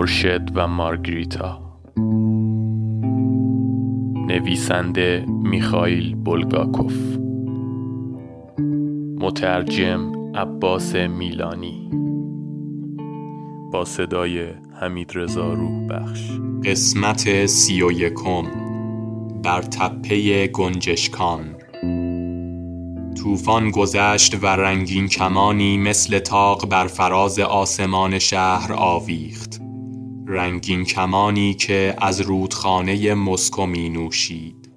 مرشد و مارگریتا. نویسنده میخائیل بولگاکوف. مترجم عباس میلانی. با صدای حمید رضا روح بخش قسمت سی و یکم. بر تپه گنجشکان. طوفان گذشت و رنگین کمانی مثل تاق بر فراز آسمان شهر آویخت. رنگین کمانی که از رودخانه مسکو می نوشید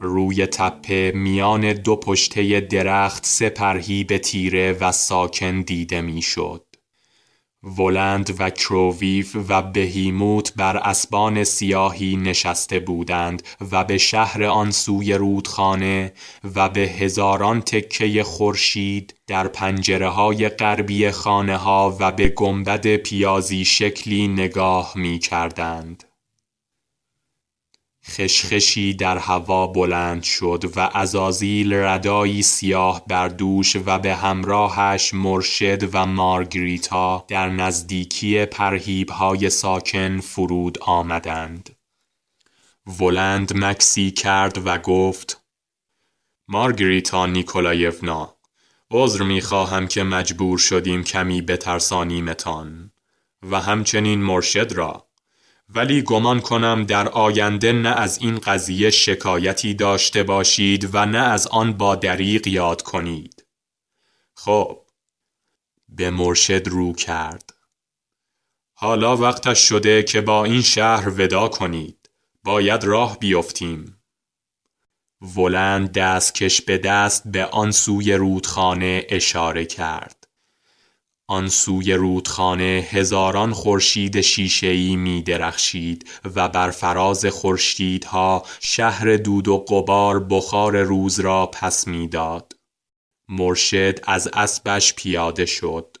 روی تپه میان دو پشته درخت سپرهی به تیره و ساکن دیده می‌شد. ولند و کروویف و بهیموت بر اسبان سیاهی نشسته بودند و به شهر آن سوی رودخانه و به هزاران تکه خورشید در پنجره های غربی خانه ها و به گنبد پیازی شکلی نگاه می کردند. خشخشی در هوا بلند شد و ازازیل ردایی سیاه بر دوش و به همراهش مرشد و مارگریتا در نزدیکی های ساکن فرود آمدند. ولند مکسی کرد و گفت مارگریتا نیکولایفنا عذر می خواهم که مجبور شدیم کمی بترسانیمتان و همچنین مرشد را ولی گمان کنم در آینده نه از این قضیه شکایتی داشته باشید و نه از آن با دریغ یاد کنید. خب به مرشد رو کرد. حالا وقتش شده که با این شهر ودا کنید. باید راه بیفتیم. ولند دستکش به دست به آن سوی رودخانه اشاره کرد. آن سوی رودخانه هزاران خورشید شیشهای می درخشید و بر فراز خورشیدها شهر دود و قبار بخار روز را پس می‌داد. مرشد از اسبش پیاده شد.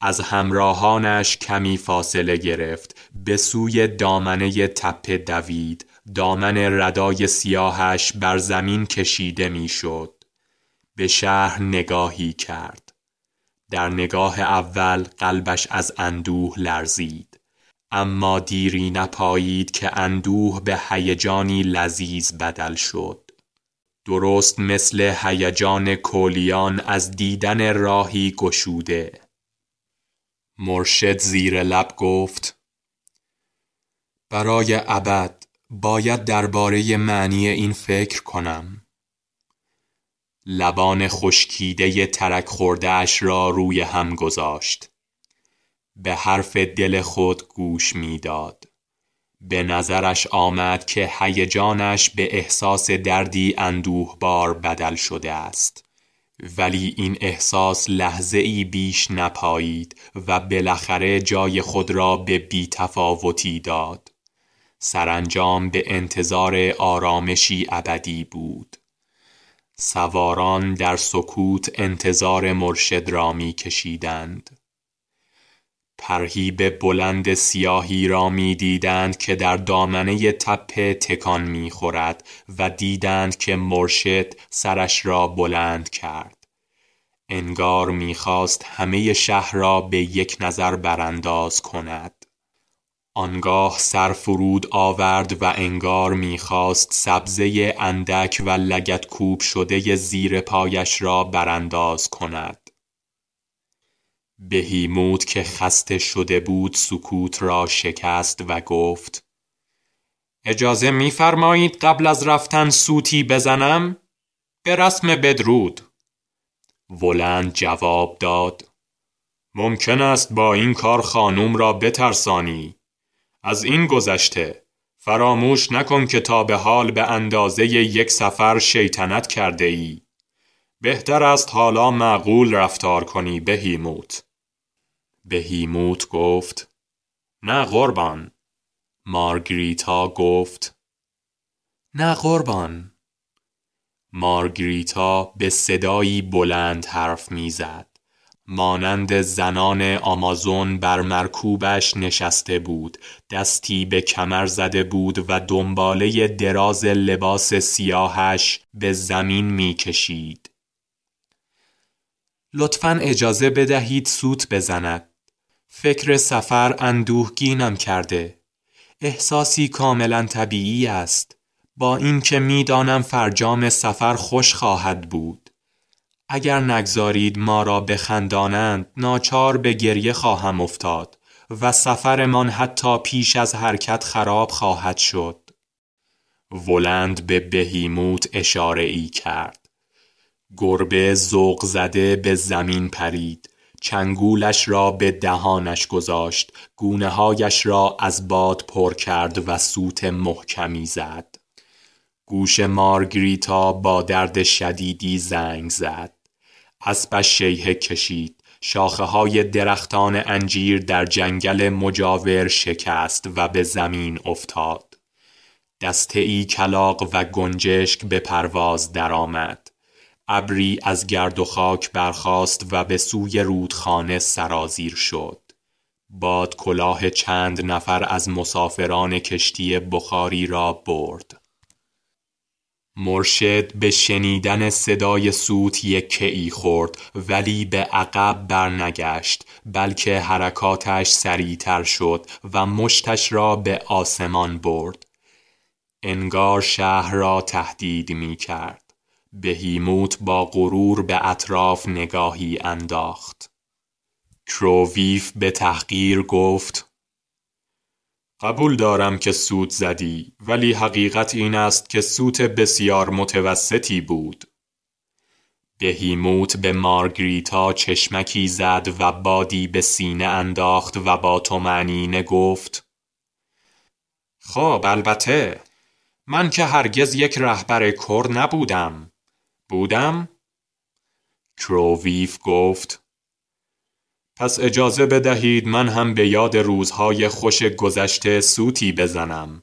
از همراهانش کمی فاصله گرفت به سوی دامنه تپه دوید دامن ردای سیاهش بر زمین کشیده می‌شد. به شهر نگاهی کرد در نگاه اول قلبش از اندوه لرزید. اما دیری نپایید که اندوه به هیجانی لذیذ بدل شد. درست مثل هیجان کولیان از دیدن راهی گشوده. مرشد زیر لب گفت برای ابد باید درباره معنی این فکر کنم. لبان خشکیده ترک خوردهش را روی هم گذاشت. به حرف دل خود گوش می‌داد. به نظرش آمد که هیجانش به احساس دردی بار بدل شده است. ولی این احساس لحظه ای بیش نپایید و بالاخره جای خود را به بیتفاوتی داد. سرانجام به انتظار آرامشی ابدی بود. سواران در سکوت انتظار مرشد را می کشیدند. پرهیب بلند سیاهی را می دیدند که در دامنه تپه تکان می خورد و دیدند که مرشد سرش را بلند کرد. انگار می‌خواست همه شهر را به یک نظر برانداز کند. آنگاه سر فرود آورد و انگار می‌خواست سبزه اندک و لگت کوب شده زیر پایش را برانداز کند. بهیموت که خسته شده بود سکوت را شکست و گفت اجازه میفرمایید قبل از رفتن سوتی بزنم؟ به رسم بدرود. ولند جواب داد ممکن است با این کار خانوم را بترسانی از این گذشته فراموش نکن که تا به حال به اندازه یک سفر شیطنت کرده ای. بهتر است حالا معقول رفتار کنی بهیموت. بهیموت گفت نه قربان. مارگریتا گفت نه قربان. مارگریتا به صدایی بلند حرف می‌زد. مانند زنان آمازون بر مرکوبش نشسته بود دستی به کمر زده بود و دنباله دراز لباس سیاهش به زمین می کشید. لطفا اجازه بدهید سوت بزند. فکر سفر اندوهگینم کرده احساسی کاملا طبیعی است با اینکه می‌دانم فرجام سفر خوش خواهد بود اگر نگذارید ما را بخندانند ناچار به گریه خواهم افتاد و سفرمان حتی پیش از حرکت خراب خواهد شد. ولند به بهیموت اشاره ای کرد. گربه زوق زده به زمین پرید. چنگولش را به دهانش گذاشت. گونه هایش را از باد پر کرد و سوت محکمی زد. گوش مارگریتا با درد شدیدی زنگ زد. اسبش شیه کشید. شاخه های درختان انجیر در جنگل مجاور شکست و به زمین افتاد. دسته ای کلاق و گنجشک به پرواز درآمد. ابری از گرد و خاک برخاست و به سوی رودخانه سرازیر شد. باد کلاه چند نفر از مسافران کشتی بخاری را برد. مرشد به شنیدن صدای سوت یک ای خورد ولی به عقب برنگشت بلکه حرکاتش سریعتر شد و مشتش را به آسمان برد. انگار شهر را تهدید می کرد بهیموت با غرور به اطراف نگاهی انداخت. کروویف به تحقیر گفت قبول دارم که سود زدی ولی حقیقت این است که سوت بسیار متوسطی بود. بهیموت به مارگریتا چشمکی زد و بادی به سینه انداخت و با معنینه گفت خب البته. من که هرگز یک رهبر کر نبودم. بودم؟ کروویف گفت پس اجازه بدهید من هم به یاد روزهای خوش گذشته سوتی بزنم.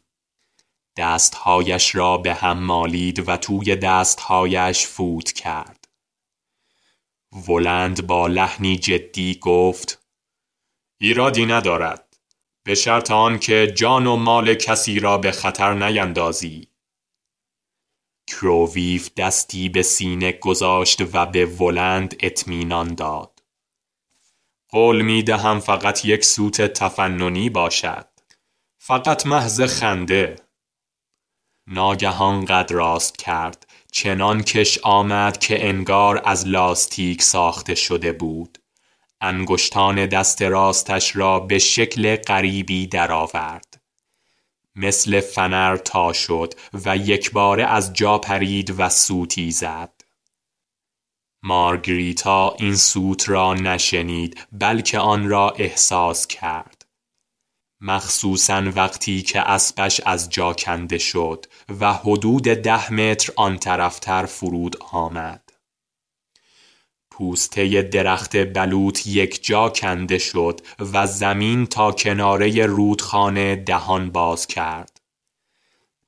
دستهایش را به هم مالید و توی دستهایش فوت کرد. ولند با لحنی جدی گفت ایرادی ندارد. به شرط آن که جان و مال کسی را به خطر نیندازی. کروویف دستی به سینه گذاشت و به ولند اطمینان داد. قول می دهم فقط یک سوت تفننی باشد. فقط محض خنده. ناگهان قد راست کرد. چنان کش آمد که انگار از لاستیک ساخته شده بود. انگشتان دست راستش را به شکل غریبی درآورد. مثل فنر تا شد و یک باره از جا پرید و سوتی زد. مارگریتا این سوت را نشنید بلکه آن را احساس کرد. مخصوصا وقتی که اسبش از جا کنده شد و حدود ده متر آن طرفتر فرود آمد. پوسته درخت بلوط یک جا کنده شد و زمین تا کناره رودخانه دهان باز کرد.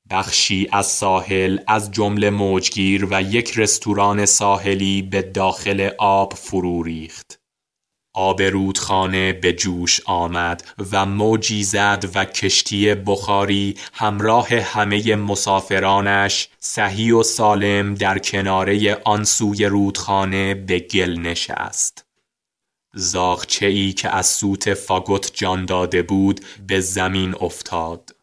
بخشی از ساحل از جمله موجگیر و یک رستوران ساحلی به داخل آب فرو ریخت. آب رودخانه به جوش آمد و موجی زد و کشتی بخاری همراه همه مسافرانش صحیح و سالم در کناره آن سوی رودخانه به گل نشست. زاغچه ای که از سوت فاگوت جان داده بود به زمین افتاد.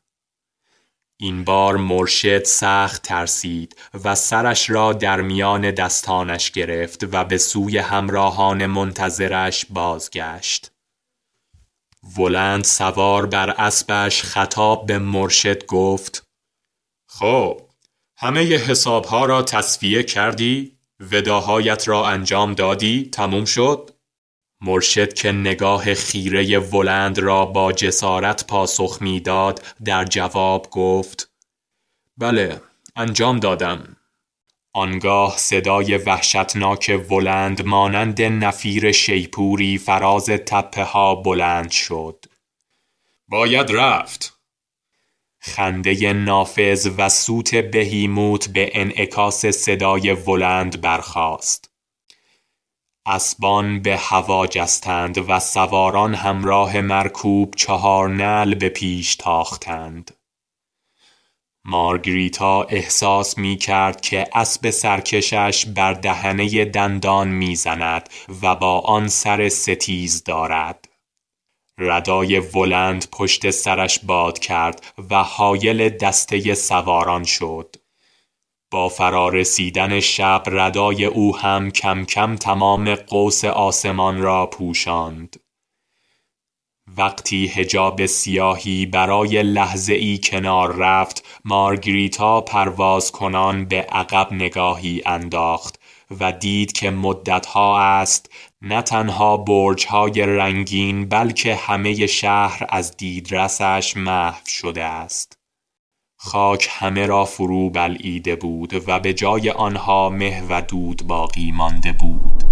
این بار مرشد سخت ترسید و سرش را در میان دستانش گرفت و به سوی همراهان منتظرش بازگشت. ولند سوار اسبش اسبش خطاب به مرشد گفت خب همه حسابها را تصفیه کردی؟ وداهایت را انجام دادی؟ تموم شد؟ مرشد که نگاه خیره ولند را با جسارت پاسخ می‌داد در جواب گفت بله انجام دادم. آنگاه صدای وحشتناک ولند مانند نفیر شیپوری فراز تپه ها بلند شد. باید رفت. خنده نافذ و سوت بهیموت به انعکاس صدای ولند برخاست. اسبان به هوا جستند و سواران همراه مرکوب چهار نل به پیش تاختند. مارگریتا احساس می کرد که اسب سرکشش بر دهنه دندان می زند و با آن سر ستیز دارد. ردای ولند پشت سرش باد کرد و حایل دسته سواران شد با فرارسیدن شب ردای او هم کم کم تمام قوس آسمان را پوشاند. وقتی هجاب سیاهی برای لحظه ای کنار رفت مارگریتا پرواز کنان به عقب نگاهی انداخت و دید که مدتها است نه تنها برجهای رنگین بلکه همه شهر از دیدرسش محو شده است. خاک همه را فرو بلعیده بود و به جای آنها مه و دود باقی مانده بود.